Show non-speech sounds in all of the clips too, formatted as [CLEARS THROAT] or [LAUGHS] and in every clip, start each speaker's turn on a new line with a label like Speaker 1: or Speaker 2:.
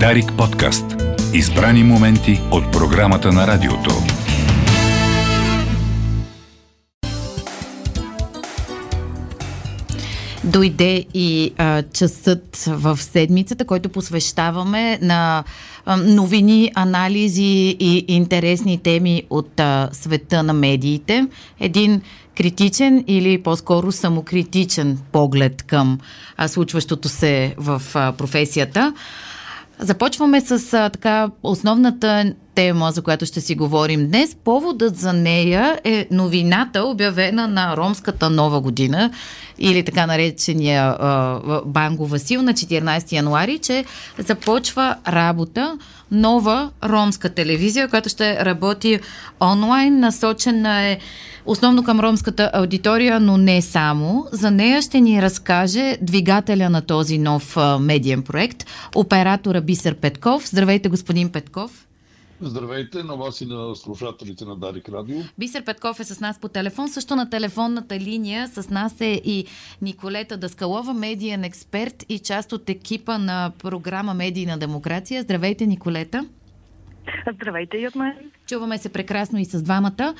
Speaker 1: Дарик подкаст. Избрани моменти от програмата на радиото.
Speaker 2: Дойде и а, часът в седмицата, който посвещаваме на а, новини, анализи и интересни теми от а, света на медиите. Един критичен или по-скоро самокритичен поглед към а, случващото се в а, професията. Започваме с а, така основната тема, за която ще си говорим днес. Поводът за нея е новината, обявена на Ромската нова година или така наречения а, Банго Васил на 14 януари, че започва работа нова ромска телевизия, която ще работи онлайн, насочена е основно към ромската аудитория, но не само. За нея ще ни разкаже двигателя на този нов медиен проект, оператора Бисер Петков. Здравейте, господин Петков.
Speaker 3: Здравейте на вас и на слушателите на Дарик Радио.
Speaker 2: Бисер Петков е с нас по телефон. Също на телефонната линия с нас е и Николета Даскалова, медиен експерт и част от екипа на програма Медийна демокрация. Здравейте, Николета.
Speaker 4: Здравейте и от мен.
Speaker 2: Чуваме се прекрасно и с двамата.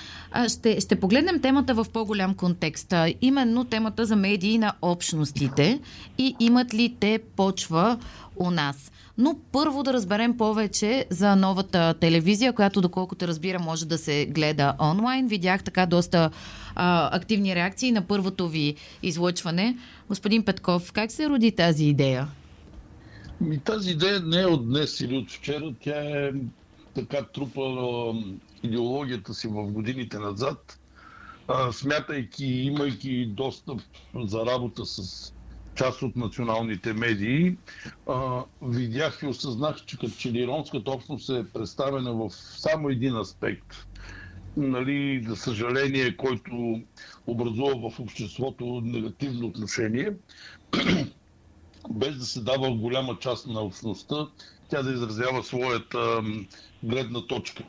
Speaker 2: Ще, ще погледнем темата в по-голям контекст. Именно темата за медии на общностите и имат ли те почва у нас. Но първо да разберем повече за новата телевизия, която доколкото разбира може да се гледа онлайн. Видях така доста а, активни реакции на първото ви излъчване. Господин Петков, как се роди тази идея?
Speaker 3: Ми, тази идея не е от днес или от вчера. Тя е така трупала идеологията си в годините назад, а, смятайки, имайки достъп за работа с част от националните медии, а, видях и осъзнах, че като че ли общност е представена в само един аспект. Нали, за съжаление, който образува в обществото негативно отношение, [CLEARS THROAT] без да се дава голяма част на общността, тя да изразява своята гледна точка.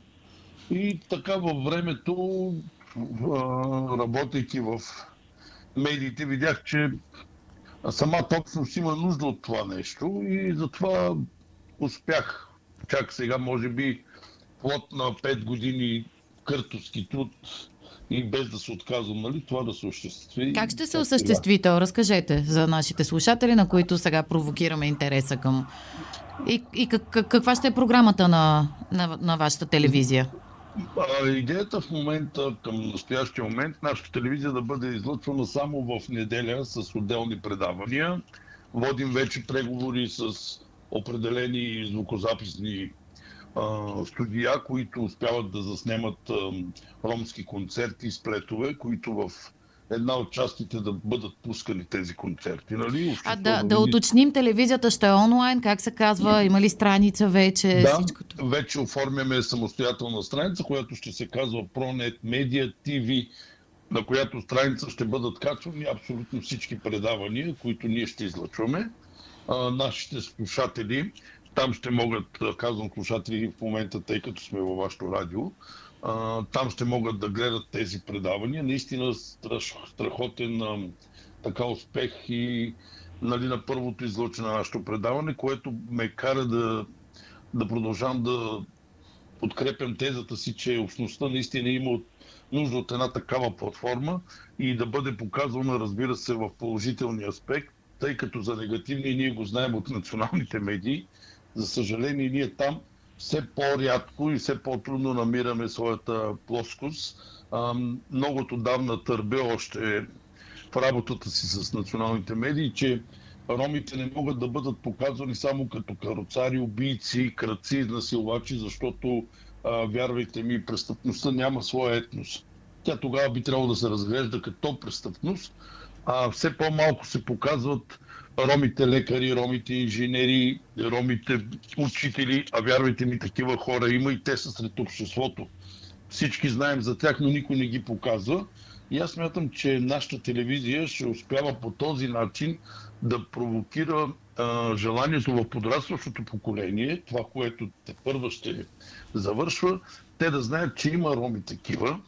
Speaker 3: И така във времето, работейки в медиите, видях, че самата общност има нужда от това нещо и затова успях. Чак сега, може би, плод на 5 години къртовски труд и без да се отказвам, нали, това да се осъществи.
Speaker 2: Как ще се осъществи то? Разкажете за нашите слушатели, на които сега провокираме интереса към... И, и как, каква ще е програмата на, на, на вашата телевизия?
Speaker 3: Идеята в момента, към настоящия момент, нашата телевизия да бъде излъчвана само в неделя с отделни предавания. Водим вече преговори с определени звукозаписни а, студия, които успяват да заснемат а, ромски концерти с плетове, които в една от частите да бъдат пускани тези концерти. Нали?
Speaker 2: а да, да уточним, телевизията ще е онлайн, как се казва, има ли страница вече?
Speaker 3: Да, всичкото? вече оформяме самостоятелна страница, която ще се казва ProNet Media TV, на която страница ще бъдат качвани абсолютно всички предавания, които ние ще излъчваме. А, нашите слушатели, там ще могат, казвам слушатели в момента, тъй като сме във вашето радио, там ще могат да гледат тези предавания. Наистина страш, страхотен а, така успех и нали, на първото излъчване на нашето предаване, което ме кара да, да продължавам да подкрепям тезата си, че общността наистина има нужда от една такава платформа и да бъде показвана, разбира се, в положителния аспект, тъй като за негативни ние го знаем от националните медии. За съжаление, ние там все по-рядко и все по-трудно намираме своята плоскост. Многото давна търбе още в работата си с националните медии, че ромите не могат да бъдат показвани само като кароцари, убийци, кръци, изнасилвачи, защото, вярвайте ми, престъпността няма своя етнос. Тя тогава би трябвало да се разглежда като престъпност, а все по-малко се показват ромите лекари, ромите инженери, ромите учители, а вярвайте ми, такива хора има и те са сред обществото. Всички знаем за тях, но никой не ги показва. И аз смятам, че нашата телевизия ще успява по този начин да провокира а, желанието в подрастващото поколение, това, което те първа ще завършва, те да знаят, че има роми такива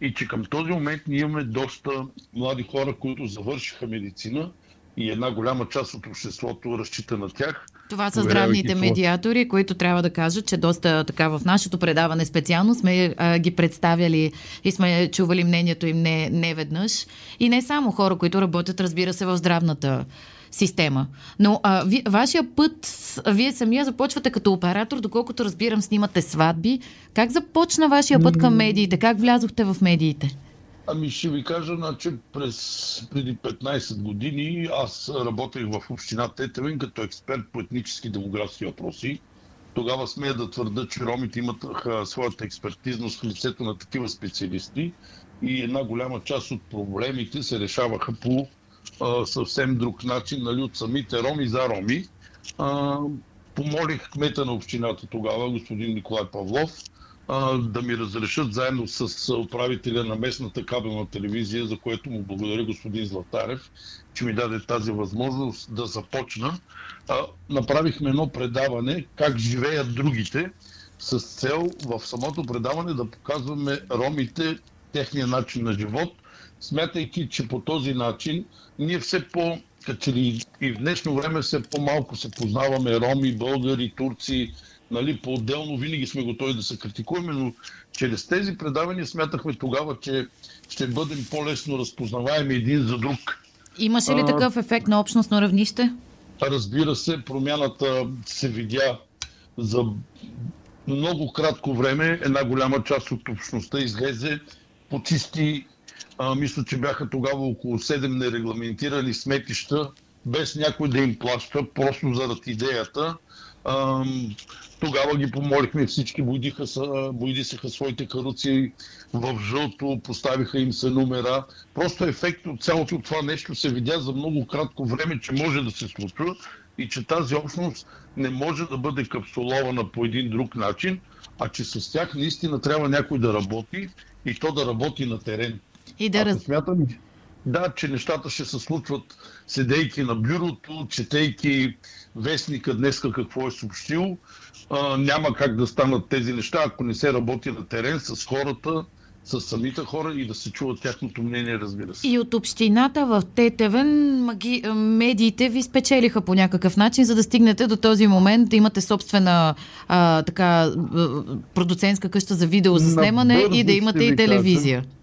Speaker 3: и че към този момент ние имаме доста млади хора, които завършиха медицина и една голяма част от обществото разчита на тях,
Speaker 2: Това са здравните медиатори, които трябва да кажат, че доста така в нашето предаване специално сме а, ги представяли и сме чували мнението им не, не веднъж. И не само хора, които работят, разбира се, в здравната система. Но а, ви, вашия път, вие самия започвате като оператор, доколкото разбирам, снимате сватби. Как започна вашия път към медиите? Как влязохте в медиите?
Speaker 3: Ами ще ви кажа, значи през преди 15 години аз работех в община Тетевен като експерт по етнически демографски въпроси. Тогава смея да твърда, че ромите имат своята експертизност в лицето на такива специалисти и една голяма част от проблемите се решаваха по а, съвсем друг начин, нали, от самите роми за роми. А, помолих кмета на общината тогава, господин Николай Павлов, да ми разрешат заедно с управителя на местната кабелна телевизия, за което му благодаря господин Златарев, че ми даде тази възможност да започна. А, направихме едно предаване как живеят другите с цел в самото предаване да показваме ромите техния начин на живот, смятайки, че по този начин ние все по като и в днешно време все по-малко се познаваме роми, българи, турци, нали, по-отделно винаги сме готови да се критикуваме, но чрез тези предавания смятахме тогава, че ще бъдем по-лесно разпознаваеми един за друг.
Speaker 2: Имаше ли а, такъв ефект на общностно равнище?
Speaker 3: Разбира се, промяната се видя за много кратко време. Една голяма част от общността излезе, почисти, а, мисля, че бяха тогава около 7 нерегламентирани сметища, без някой да им плаща, просто заради идеята. Тогава ги помолихме, всички бойдиха, бойдисаха своите каруци в жълто, поставиха им се номера. Просто ефект от цялото това нещо се видя за много кратко време, че може да се случва и че тази общност не може да бъде капсулована по един друг начин, а че с тях наистина трябва някой да работи и то да работи на терен.
Speaker 2: И да раз...
Speaker 3: смятам, да, че нещата ще се случват седейки на бюрото, четейки вестника днеска какво е съобщил. А, няма как да станат тези неща, ако не се работи на терен с хората, с самите хора и да се чува тяхното мнение, разбира се.
Speaker 2: И от общината в Тетевен маги... медиите ви спечелиха по някакъв начин, за да стигнете до този момент да имате собствена а, така продуцентска къща за видеозаснемане и да имате и телевизия. Кажа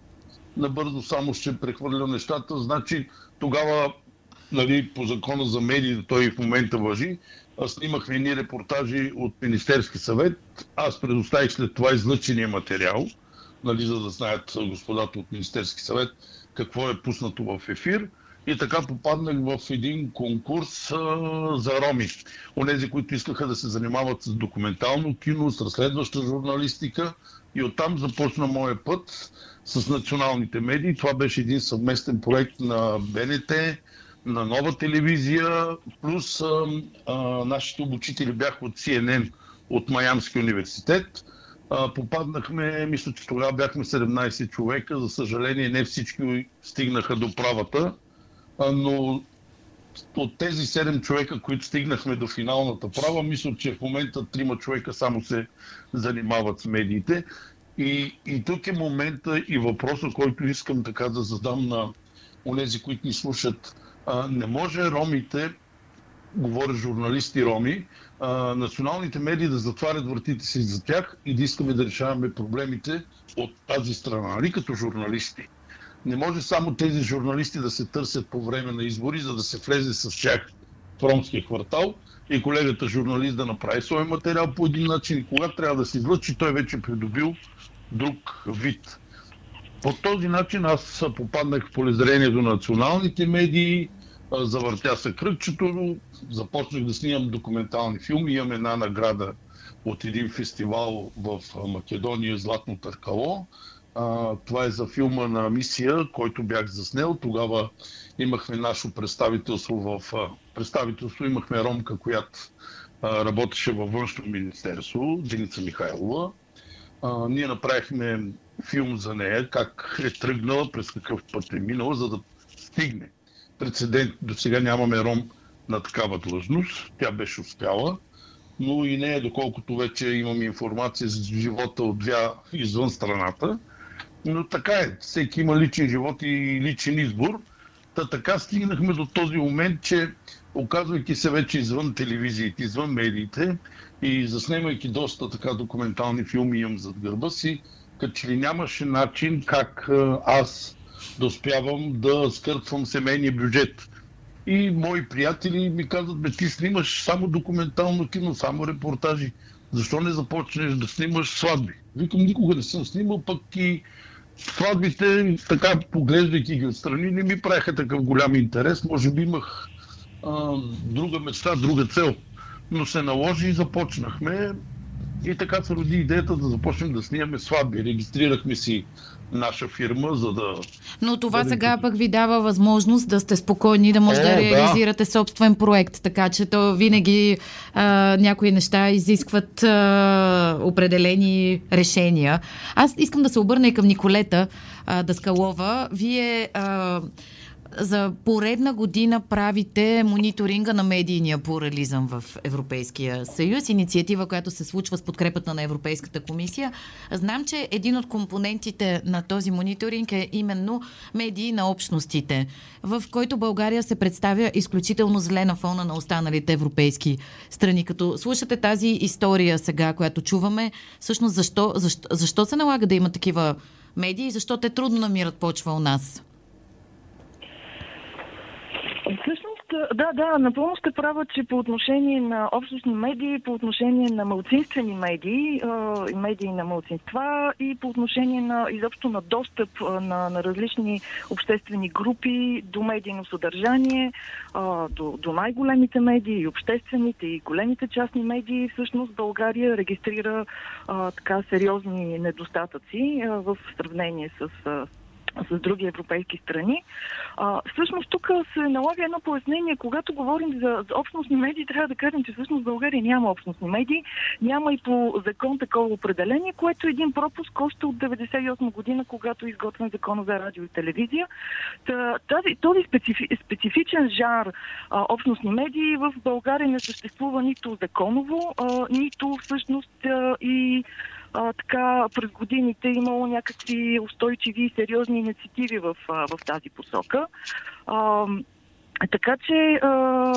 Speaker 3: набързо само ще прехвърля нещата. Значи тогава, нали, по закона за медии, той и в момента въжи, снимахме ни репортажи от Министерски съвет. Аз предоставих след това излъчения материал, нали, за да знаят господата от Министерски съвет какво е пуснато в ефир. И така попаднах в един конкурс а, за роми. Онези, които искаха да се занимават с документално кино, с разследваща журналистика. И оттам започна моя път с националните медии. Това беше един съвместен проект на БНТ, на нова телевизия, плюс а, а, нашите обучители бяха от CNN, от Майамски университет. А, попаднахме, мисля, че тогава бяхме 17 човека. За съжаление, не всички стигнаха до правата, а, но от тези 7 човека, които стигнахме до финалната права, мисля, че в момента трима човека само се занимават с медиите. И, и тук е момента и въпроса, който искам така да задам на онези, които ни слушат. Не може ромите, говоря журналисти роми, националните медии да затварят вратите си за тях и да искаме да решаваме проблемите от тази страна, нали като журналисти. Не може само тези журналисти да се търсят по време на избори, за да се влезе с тях в ромския квартал и колегата журналист да направи своя материал по един начин и когато трябва да се излъчи, той вече е придобил друг вид. По този начин аз попаднах в полезрението на националните медии, завъртя се кръгчето, започнах да снимам документални филми. Имам една награда от един фестивал в Македония, Златно търкало. това е за филма на мисия, който бях заснел. Тогава имахме наше представителство в представителство, имахме ромка, която работеше във външно министерство, Деница Михайлова ние направихме филм за нея, как е тръгнала, през какъв път е минала, за да стигне. Прецедент, до сега нямаме ром на такава длъжност. Тя беше успяла, но и нея, доколкото вече имам информация за живота от двя извън страната. Но така е. Всеки има личен живот и личен избор. Та така стигнахме до този момент, че оказвайки се вече извън телевизиите, извън медиите и заснемайки доста така документални филми имам зад гърба си, като че ли нямаше начин как аз да успявам да скърпвам семейния бюджет. И мои приятели ми казват, бе ти снимаш само документално кино, само репортажи. Защо не започнеш да снимаш сватби? Викам, никога не съм снимал, пък и сватбите, така поглеждайки ги отстрани, не ми правиха такъв голям интерес. Може би имах а, друга мечта, друга цел. Но се наложи и започнахме. И така се роди идеята да започнем да снимаме сватби. Регистрирахме си наша фирма, за да...
Speaker 2: Но това да сега пък ви дава възможност да сте спокойни, да може О, да реализирате да. собствен проект, така че то винаги а, някои неща изискват а, определени решения. Аз искам да се обърна и към Николета а, Даскалова. Вие... А, за поредна година правите мониторинга на медийния плурализъм в Европейския съюз, инициатива, която се случва с подкрепата на Европейската комисия. Знам, че един от компонентите на този мониторинг е именно медии на общностите, в който България се представя изключително зле на фона на останалите европейски страни. Като слушате тази история сега, която чуваме, всъщност защо, защо, защо се налага да има такива медии и защо те трудно намират почва у нас?
Speaker 4: Да, да, напълно сте права, че по отношение на общностни медии, по отношение на малцинствени медии, медии на малцинства и по отношение на изобщо на достъп на, на различни обществени групи до медийно съдържание, до, до най-големите медии, и обществените, и големите частни медии, всъщност България регистрира така сериозни недостатъци в сравнение с с други европейски страни. А, всъщност тук се налага едно пояснение. Когато говорим за, за общностни медии, трябва да кажем, че всъщност в България няма общностни медии. Няма и по закон такова определение, което е един пропуск още от 1998 година, когато е изготвен закона за радио и телевизия. Тази, този специфи, специфичен жар а, общностни медии в България не съществува нито законово, а, нито всъщност а, и а, така през годините имало някакви устойчиви и сериозни инициативи в, в тази посока. А, така че а,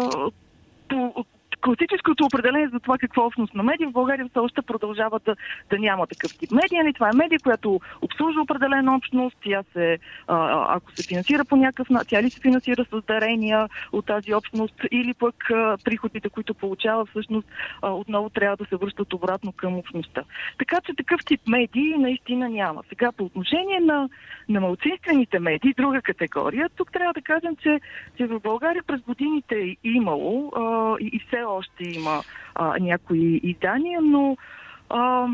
Speaker 4: класическото определение за това какво е общност на медия в България все още продължава да, да няма такъв тип медия. Това е медия, която обслужва определена общност. Тя се, а, ако се финансира по някакъв начин, тя ли се финансира с дарения от тази общност или пък а, приходите, които получава, всъщност а, отново трябва да се връщат обратно към общността. Така че такъв тип медии наистина няма. Сега по отношение на, на малцинствените медии, друга категория, тук трябва да кажем, че, че в България през годините е имало а, и, и все още има а, някои издания, но а,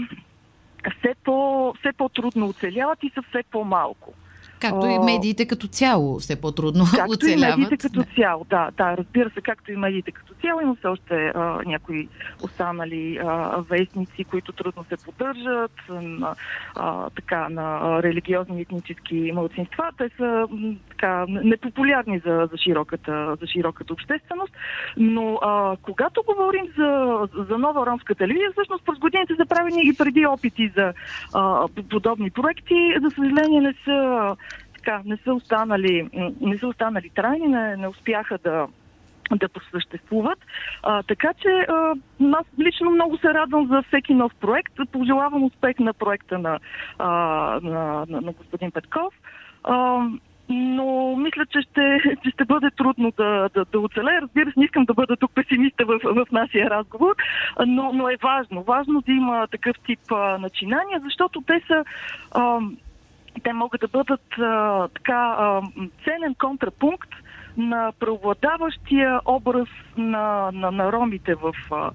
Speaker 4: все, по, все по-трудно оцеляват и са все по-малко.
Speaker 2: Както и медиите като цяло все по-трудно
Speaker 4: както
Speaker 2: оцеляват.
Speaker 4: Както и медиите като да. цяло, да, да, разбира се, както и медиите като цяло. Има все още а, някои останали а, вестници, които трудно се поддържат, на, а, така, на религиозни етнически младсинства. Те са така, непопулярни за, за, широката, за широката общественост. Но а, когато говорим за, за нова ромска телевизия, всъщност през годините са правени и преди опити за а, подобни проекти. За съжаление не са така, не са останали, не са останали трайни, не, не успяха да, да просъществуват. А, така че а, аз лично много се радвам за всеки нов проект. Пожелавам успех на проекта на, а, на, на, на господин Петков. А, но мисля, че ще, [LAUGHS] че ще бъде трудно да, да, да оцелее. Разбира се, не искам да бъда тук песимиста в, в нашия разговор, но, но е важно. Важно да има такъв тип а, начинания, защото те са. А, те могат да бъдат а, така а, ценен контрапункт на преобладаващия образ на, на, на ромите в, а,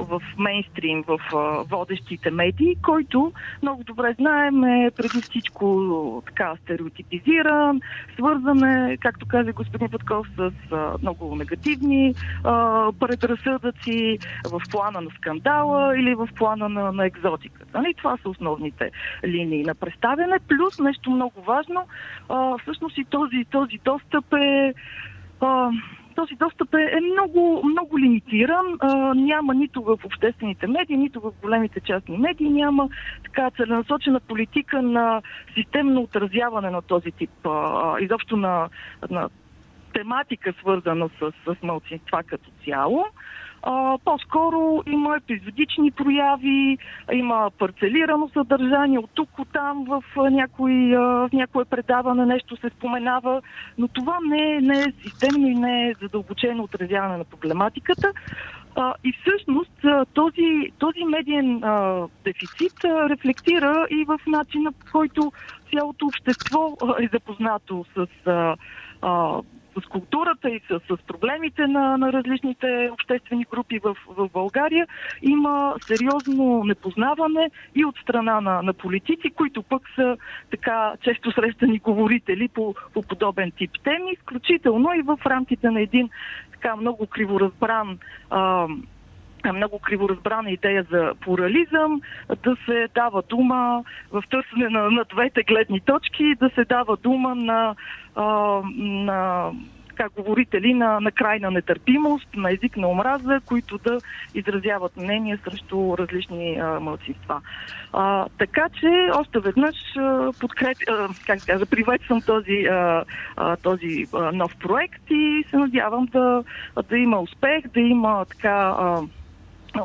Speaker 4: в мейнстрим, в а, водещите медии, който много добре знаем е преди всичко така стереотипизиран, свързан е, както каза господин Петков, с а, много негативни а, предразсъдъци в плана на скандала или в плана на, на екзотиката. Нали? Това са основните линии на представяне. Плюс нещо много важно, а, всъщност и този, този достъп е а, този достъп е, е много, много лимитиран. А, няма нито в обществените медии, нито в големите частни медии, няма така целенасочена политика на системно отразяване на този тип, а, изобщо на, на тематика, свързана с, с мълцинства като цяло. А, по-скоро има епизодични прояви, има парцелирано съдържание от тук, от там в, някой, в някое предаване нещо се споменава, но това не е, не е системно и не е задълбочено отразяване на проблематиката. А, и всъщност този, този медиен а, дефицит а, рефлектира и в начина, по който цялото общество а, е запознато с а, с културата и с, с проблемите на, на различните обществени групи в, в България, има сериозно непознаване и от страна на, на политици, които пък са така често срещани говорители по, по подобен тип теми, изключително и в рамките на един така много криворазбран а, много криворазбрана идея за плурализъм, да се дава дума в търсене на, на двете гледни точки, да се дава дума на, а, на така, говорители на, на крайна нетърпимост, на език на омраза, които да изразяват мнение срещу различни а. А, така че, още веднъж подкреп, а, как кажа, приветствам този, а, а, този а, нов проект и се надявам да, да има успех, да има така. А,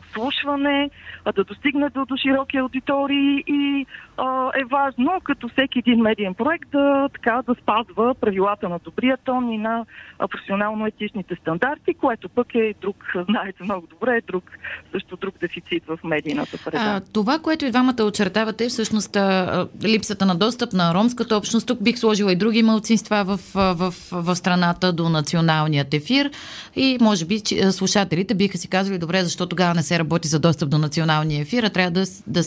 Speaker 4: вслушване, да достигне до, до широки аудитории и а, е важно, като всеки един медиен проект, да, така, да спазва правилата на добрия тон и на професионално-етичните стандарти, което пък е друг, знаете много добре, е друг, също друг дефицит в медийната среда.
Speaker 2: Това, което и двамата очертавате, е всъщност а, липсата на достъп на ромската общност. Тук бих сложила и други мълцинства в, в, в, в страната до националният ефир и може би че, слушателите биха си казали, добре, защо тогава не се работи за достъп до националния ефир, а трябва да, да,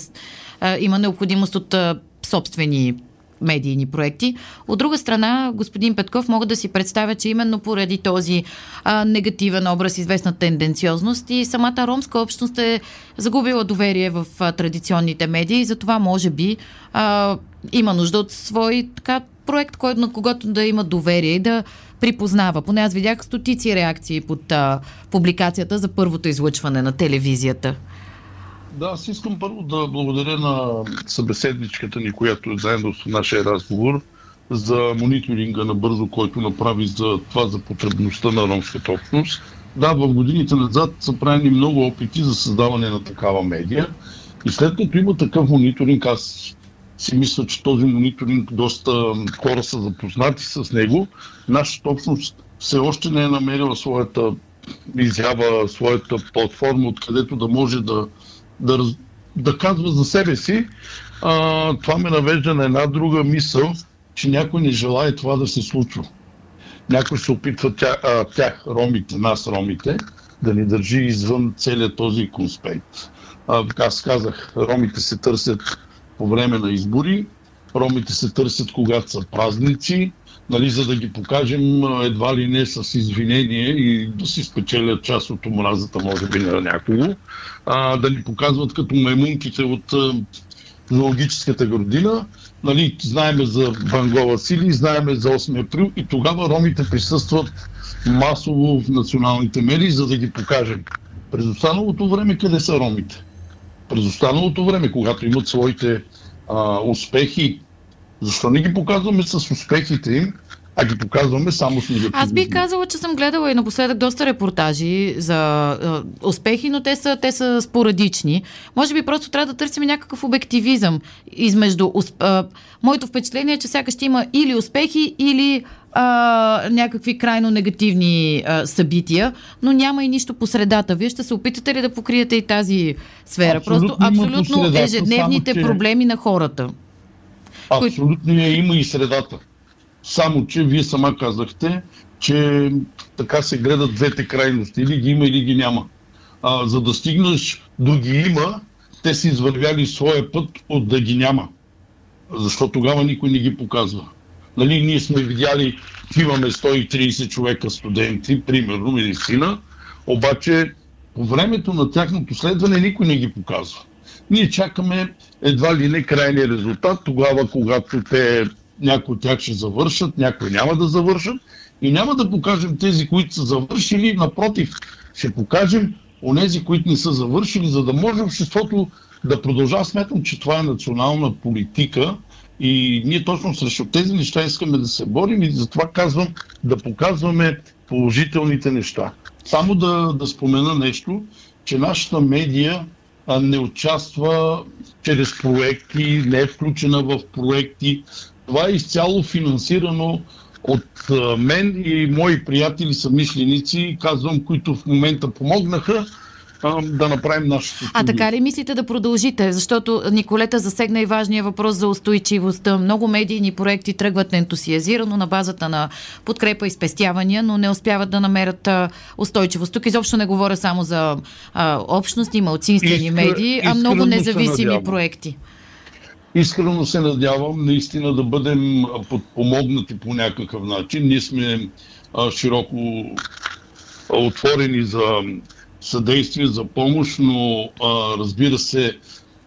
Speaker 2: да има необходимост от а, собствени медийни проекти. От друга страна, господин Петков, мога да си представя, че именно поради този а, негативен образ, известна тенденциозност и самата ромска общност е загубила доверие в а, традиционните медии и затова може би а, има нужда от свой така, проект, който на когото да има доверие и да припознава. Поне аз видях стотици реакции под а, публикацията за първото излъчване на телевизията.
Speaker 3: Да, аз искам първо да благодаря на събеседничката ни, която е заедно с нашия разговор за мониторинга на бързо, който направи за това за потребността на ромската общност. Да, в годините назад са правени много опити за създаване на такава медия. И след като има такъв мониторинг, аз си мисля, че този мониторинг доста хора са запознати с него. Нашата общност все още не е намерила своята изява, своята платформа, откъдето да може да да, да казва за себе си, а, това ме навежда на една друга мисъл, че някой не желая това да се случва. Някой се опитва тя, а, тях, ромите, нас, ромите, да ни държи извън целият този конспект. А, аз казах, ромите се търсят по време на избори, ромите се търсят когато са празници, нали, за да ги покажем едва ли не с извинение и да си спечелят част от омразата, може би, на някого, а, да ни показват като маймунките от а, зоологическата градина. Нали, знаеме за Вангова Сили, знаеме за 8 април и тогава ромите присъстват масово в националните медии, за да ги покажем. През останалото време къде са ромите? През останалото време, когато имат своите а, успехи, защо не ги показваме с успехите им, а ги показваме само с негативни.
Speaker 2: Аз бих казала, че съм гледала и напоследък доста репортажи за е, успехи, но те са, те са спорадични. Може би просто трябва да търсим някакъв обективизъм измежду... Е, моето впечатление е, че сякаш има или успехи, или а, някакви крайно негативни а, събития, но няма и нищо по средата. Вие ще се опитате ли да покриете и тази сфера? Абсолютно Просто абсолютно ежедневните само, че... проблеми на хората.
Speaker 3: Абсолютно кои... има и средата. Само, че вие сама казахте, че така се гледат двете крайности. Или ги има, или ги няма. А, за да стигнеш до ги има, те са извървяли своя път от да ги няма. Защото тогава никой не ги показва. Нали, ние сме видяли, имаме 130 човека студенти, примерно медицина, обаче по времето на тяхното следване никой не ги показва. Ние чакаме едва ли не крайния резултат, тогава когато те някои от тях ще завършат, някои няма да завършат И няма да покажем тези, които са завършили, напротив, ще покажем онези, които не са завършили, за да може обществото да продължава. Смятам, че това е национална политика и ние точно срещу тези неща искаме да се борим и затова казвам да показваме положителните неща. Само да, да спомена нещо, че нашата медия а, не участва чрез проекти, не е включена в проекти. Това е изцяло финансирано от а, мен и мои приятели, съмишленици, казвам, които в момента помогнаха да направим нашето
Speaker 2: А така ли мислите да продължите? Защото Николета засегна и важния въпрос за устойчивостта. Много медийни проекти тръгват ентусиазирано на базата на подкрепа и спестявания, но не успяват да намерят устойчивост. Тук изобщо не говоря само за а, общности, малцинствени Искра, медии, а много независими проекти.
Speaker 3: Искрено се надявам наистина да бъдем подпомогнати по някакъв начин. Ние сме а, широко отворени за съдействие, за помощ, но а, разбира се,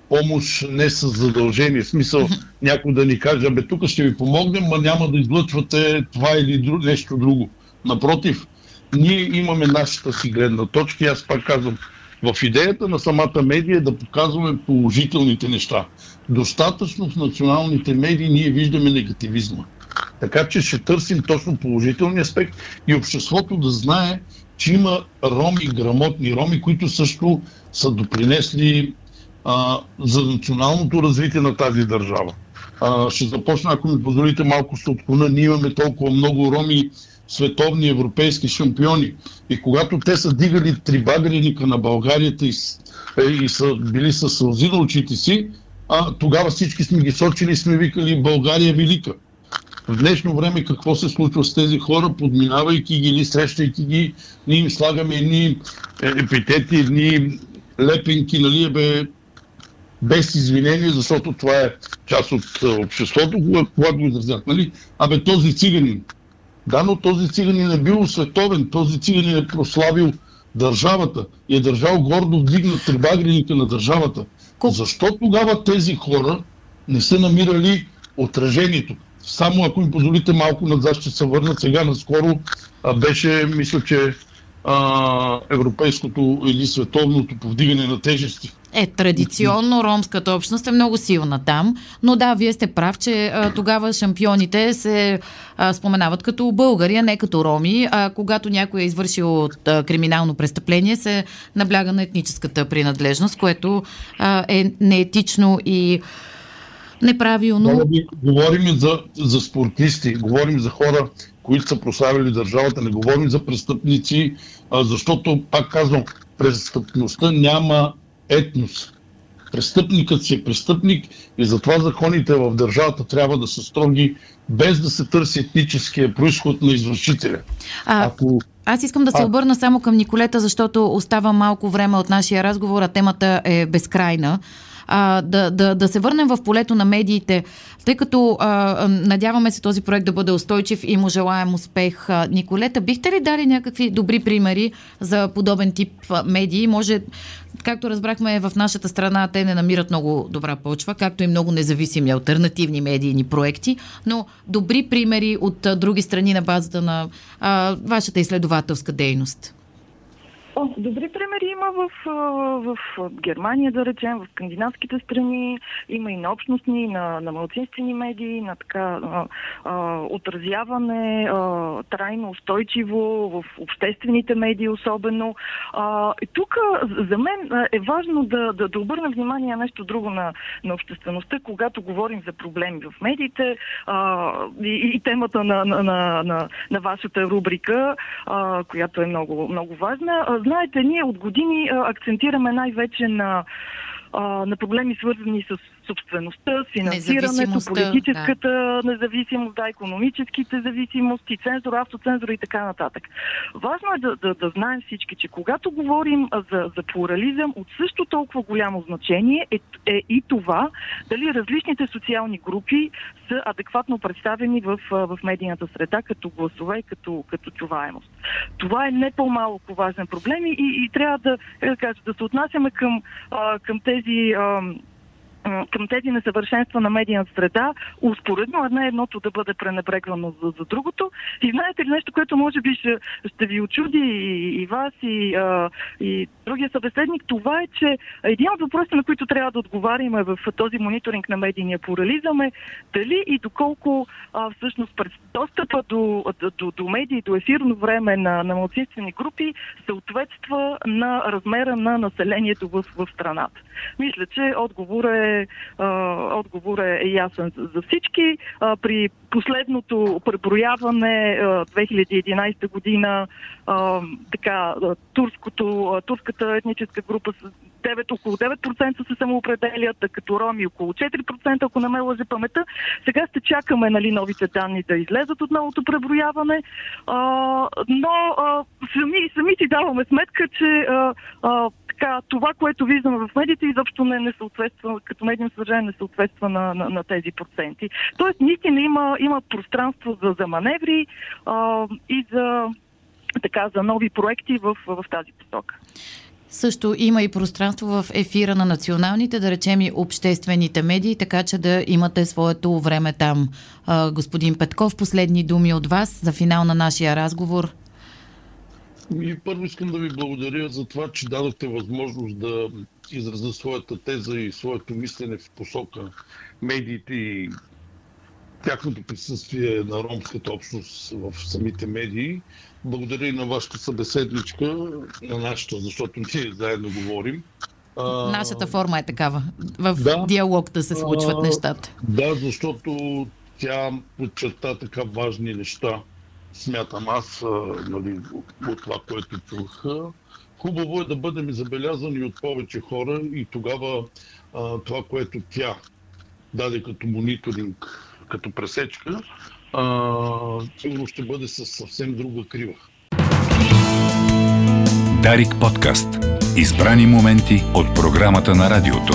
Speaker 3: помощ не с задължение. В смисъл някой да ни каже, бе, тук ще ви помогнем, но няма да излъчвате това или друг, нещо друго. Напротив, ние имаме нашата си гледна точка и аз пак казвам, в идеята на самата медия е да показваме положителните неща. Достатъчно в националните медии ние виждаме негативизма. Така че ще търсим точно положителния аспект и обществото да знае, че има роми, грамотни роми, които също са допринесли а, за националното развитие на тази държава. А, ще започна, ако ми позволите, малко се отклона. Ние имаме толкова много роми, световни европейски шампиони. И когато те са дигали три багреника на Българията и, и са били с сълзи на очите си, а, тогава всички сме ги сочили и сме викали България е велика. В днешно време какво се случва с тези хора, подминавайки ги или срещайки ги, ние им слагаме едни е, епитети, едни лепенки, нали, бе, без извинение, защото това е част от е, обществото, когато го изразят. Нали? Абе, този циганин. Да, но този циганин е бил световен, този циганин е прославил държавата и е държал гордо вдигнат трибагрените на държавата. Защо тогава тези хора не са намирали отражението? Само ако ми позволите малко назад ще се върна. Сега наскоро а, беше, мисля, че а, европейското или световното повдигане на тежести.
Speaker 2: Е, традиционно ромската общност е много силна там, но да, вие сте прав, че а, тогава шампионите се а, споменават като българи, а не като роми, а когато някой е извършил а, криминално престъпление, се набляга на етническата принадлежност, което а, е неетично и неправилно.
Speaker 3: Говорим за, за спортисти, говорим за хора, които са прославили държавата, не говорим за престъпници, а, защото, пак казвам, престъпността няма етнос. Престъпникът си е престъпник и затова законите в държавата трябва да са строги, без да се търси етническия происход на извършителя.
Speaker 2: А, Ако аз искам да се обърна само към Николета, защото остава малко време от нашия разговор, а темата е безкрайна а, да, да, да се върнем в полето на медиите, тъй като а, надяваме се този проект да бъде устойчив и му желаем успех. Николета, бихте ли дали някакви добри примери за подобен тип медии? Може, както разбрахме, в нашата страна те не намират много добра почва, както и много независими альтернативни медийни проекти, но добри примери от други страни на базата на а, вашата изследователска дейност.
Speaker 4: О, добри примери има в, в, Германия, да речем, в скандинавските страни. Има и на общностни, на, на малцинствени медии, на така а, а, отразяване а, трайно, устойчиво в обществените медии особено. Тук за мен е важно да, да, да обърна внимание на нещо друго на, на обществеността, когато говорим за проблеми в медиите а, и, и темата на, на, на, на, на вашата рубрика, а, която е много, много важна знаете, ние от години акцентираме най-вече на на проблеми свързани с собствеността, финансирането, политическата да. независимост, да, економическите зависимости, цензура, автоцензура и така нататък. Важно е да, да, да знаем всички, че когато говорим за, за плурализъм, от също толкова голямо значение е, е и това дали различните социални групи са адекватно представени в, в медийната среда като гласове и като, като чуваемост. Това е не по-малко важен проблем и, и трябва да, да, кажа, да се отнасяме към, към тези към тези несъвършенства на медийната среда, успоредно една едното да бъде пренебрегвано за, за другото. И знаете ли нещо, което може би ще, ще ви очуди и, и вас, и, а, и другия събеседник, това е, че един от въпросите, на които трябва да отговаряме в този мониторинг на медийния плурализъм е дали и доколко а, всъщност пред достъпа до, до, до медии, до ефирно време на, на малцинствени групи съответства на размера на населението в, в страната. Мисля, че отговор е, а, отговор е ясен за всички. А, при последното преброяване 2011 година а, така, турското, турската етническа група 9, около 9% се самоопределят, като роми около 4%, ако не ме лъже памета. Сега ще чакаме нали, новите данни да излезат от новото преброяване, а, но а, сами, сами си даваме сметка, че а, а, така, това, което виждаме в медиите, изобщо не, не съответства, като медийно съдържание не съответства на, на, на тези проценти. Тоест, наистина има, има пространство за, за маневри а, и за, така, за нови проекти в, в тази посока.
Speaker 2: Също има и пространство в ефира на националните, да речем и обществените медии, така че да имате своето време там. А, господин Петков, последни думи от вас за финал на нашия разговор.
Speaker 3: И първо искам да ви благодаря за това, че дадохте възможност да изразя своята теза и своето мислене в посока медиите и тяхното присъствие на ромската общност в самите медии. Благодаря и на вашата събеседничка, на нашата, защото ние заедно говорим.
Speaker 2: Нашата форма е такава. В да, диалог да се случват нещата.
Speaker 3: Да, защото тя подчерта така важни неща смятам аз, нали, от това, което чух. Хубаво е да бъдем забелязани от повече хора и тогава а, това, което тя даде като мониторинг, като пресечка, сигурно ще бъде със съвсем друга крива.
Speaker 1: Дарик подкаст. Избрани моменти от програмата на радиото.